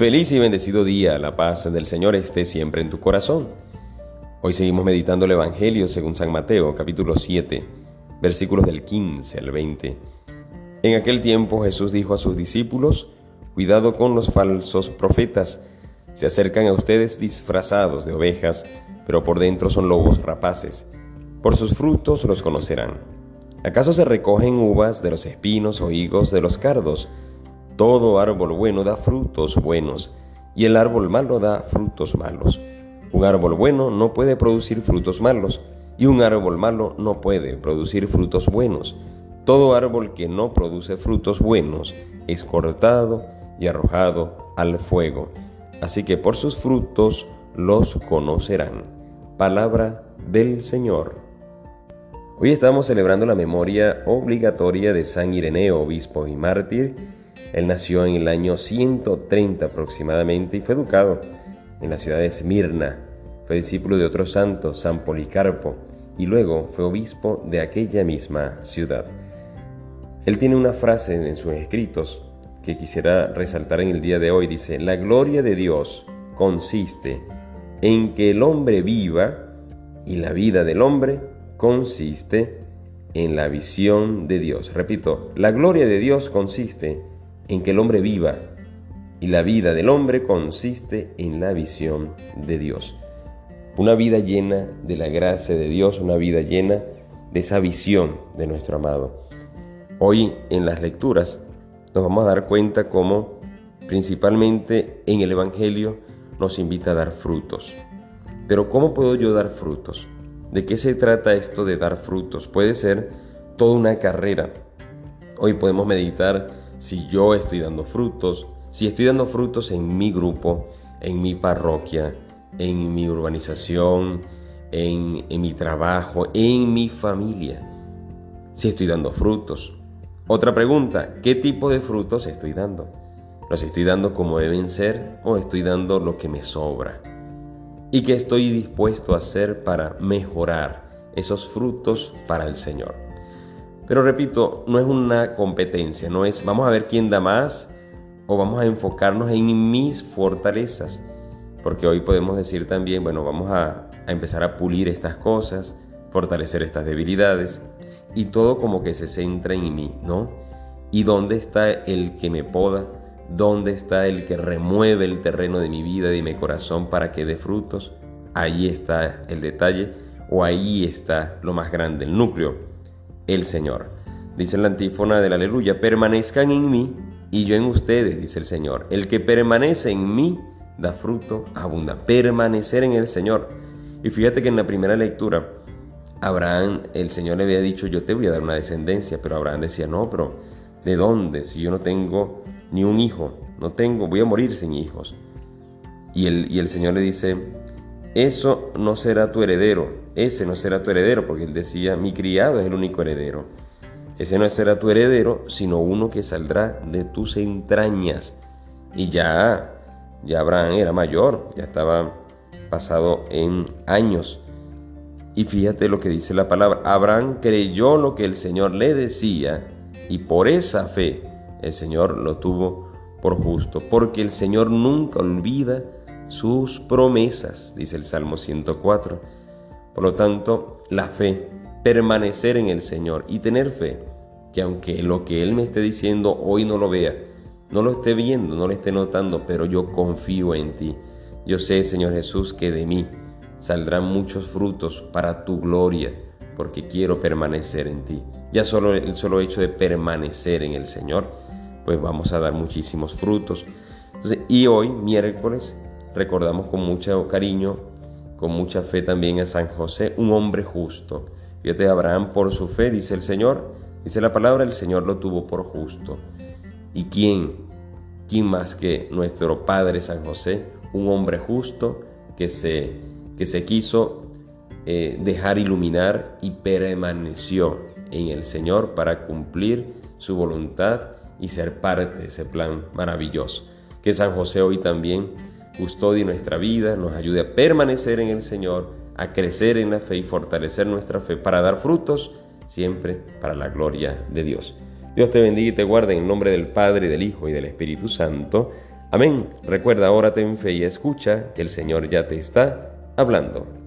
Feliz y bendecido día, la paz del Señor esté siempre en tu corazón. Hoy seguimos meditando el Evangelio según San Mateo, capítulo 7, versículos del 15 al 20. En aquel tiempo Jesús dijo a sus discípulos, Cuidado con los falsos profetas, se acercan a ustedes disfrazados de ovejas, pero por dentro son lobos rapaces. Por sus frutos los conocerán. ¿Acaso se recogen uvas de los espinos o higos de los cardos? Todo árbol bueno da frutos buenos, y el árbol malo da frutos malos. Un árbol bueno no puede producir frutos malos, y un árbol malo no puede producir frutos buenos. Todo árbol que no produce frutos buenos es cortado y arrojado al fuego. Así que por sus frutos los conocerán. Palabra del Señor. Hoy estamos celebrando la memoria obligatoria de San Ireneo, obispo y mártir, él nació en el año 130 aproximadamente y fue educado en la ciudad de Esmirna. Fue discípulo de otro santo, San Policarpo, y luego fue obispo de aquella misma ciudad. Él tiene una frase en sus escritos que quisiera resaltar en el día de hoy. Dice, la gloria de Dios consiste en que el hombre viva y la vida del hombre consiste en la visión de Dios. Repito, la gloria de Dios consiste en que el hombre viva y la vida del hombre consiste en la visión de Dios. Una vida llena de la gracia de Dios, una vida llena de esa visión de nuestro amado. Hoy en las lecturas nos vamos a dar cuenta cómo principalmente en el Evangelio nos invita a dar frutos. Pero ¿cómo puedo yo dar frutos? ¿De qué se trata esto de dar frutos? Puede ser toda una carrera. Hoy podemos meditar si yo estoy dando frutos, si estoy dando frutos en mi grupo, en mi parroquia, en mi urbanización, en, mi trabajo, en mi familia. Si estoy dando frutos. Otra pregunta, ¿qué tipo de frutos estoy dando? ¿Los estoy dando como deben ser o estoy dando lo que me sobra? ¿Y qué estoy dispuesto a hacer para mejorar esos frutos para el Señor? Pero repito, no es una competencia, no es vamos a ver quién da más o vamos a enfocarnos en mis fortalezas. Porque hoy podemos decir también, bueno, vamos a, empezar a pulir estas cosas, fortalecer estas debilidades y todo como que se centra en mí, ¿no? ¿Y dónde está el que me poda? ¿Dónde está el que remueve el terreno de mi vida, de mi corazón para que dé frutos? Ahí está el detalle o ahí está lo más grande, el núcleo el Señor. Dice la antífona del aleluya, permanezcan en mí y yo en ustedes, dice el Señor. El que permanece en mí da fruto, abunda. Permanecer en el Señor. Y fíjate que en la primera lectura, Abraham, el Señor le había dicho, yo te voy a dar una descendencia, pero Abraham decía, no, pero ¿de dónde? Si yo no tengo ni un hijo, no tengo, voy a morir sin hijos. Y el, y el Señor le dice, eso no será tu heredero, ese no será tu heredero, porque él decía, mi criado es el único heredero. Ese no será tu heredero, sino uno que saldrá de tus entrañas. Y ya, ya Abraham era mayor, ya estaba pasado en años. Y fíjate lo que dice la palabra, Abraham creyó lo que el Señor le decía y por esa fe el Señor lo tuvo por justo, porque el Señor nunca olvida sus promesas, dice el Salmo 104. Por lo tanto, la fe, permanecer en el Señor y tener fe, que aunque lo que Él me esté diciendo hoy no lo vea, no lo esté viendo, no lo esté notando, pero yo confío en ti. Yo sé, Señor Jesús, que de mí saldrán muchos frutos para tu gloria, porque quiero permanecer en ti. Ya solo el solo hecho de permanecer en el Señor, pues vamos a dar muchísimos frutos. y hoy, miércoles, recordamos con mucho cariño, con mucha fe también a San José, un hombre justo. Fíjate, Abraham por su fe, dice el Señor, dice la palabra, el Señor lo tuvo por justo. ¿Y quién? ¿Quién más que nuestro Padre San José, un hombre justo que se, que se quiso eh, dejar iluminar y permaneció en el Señor para cumplir su voluntad y ser parte de ese plan maravilloso? Que San José hoy también custodie nuestra vida, nos ayude a permanecer en el Señor, a crecer en la fe y fortalecer nuestra fe para dar frutos siempre para la gloria de Dios. Dios te bendiga y te guarde en nombre del Padre, del Hijo y del Espíritu Santo. Amén. Recuerda, ahora ten fe y escucha, que el Señor ya te está hablando.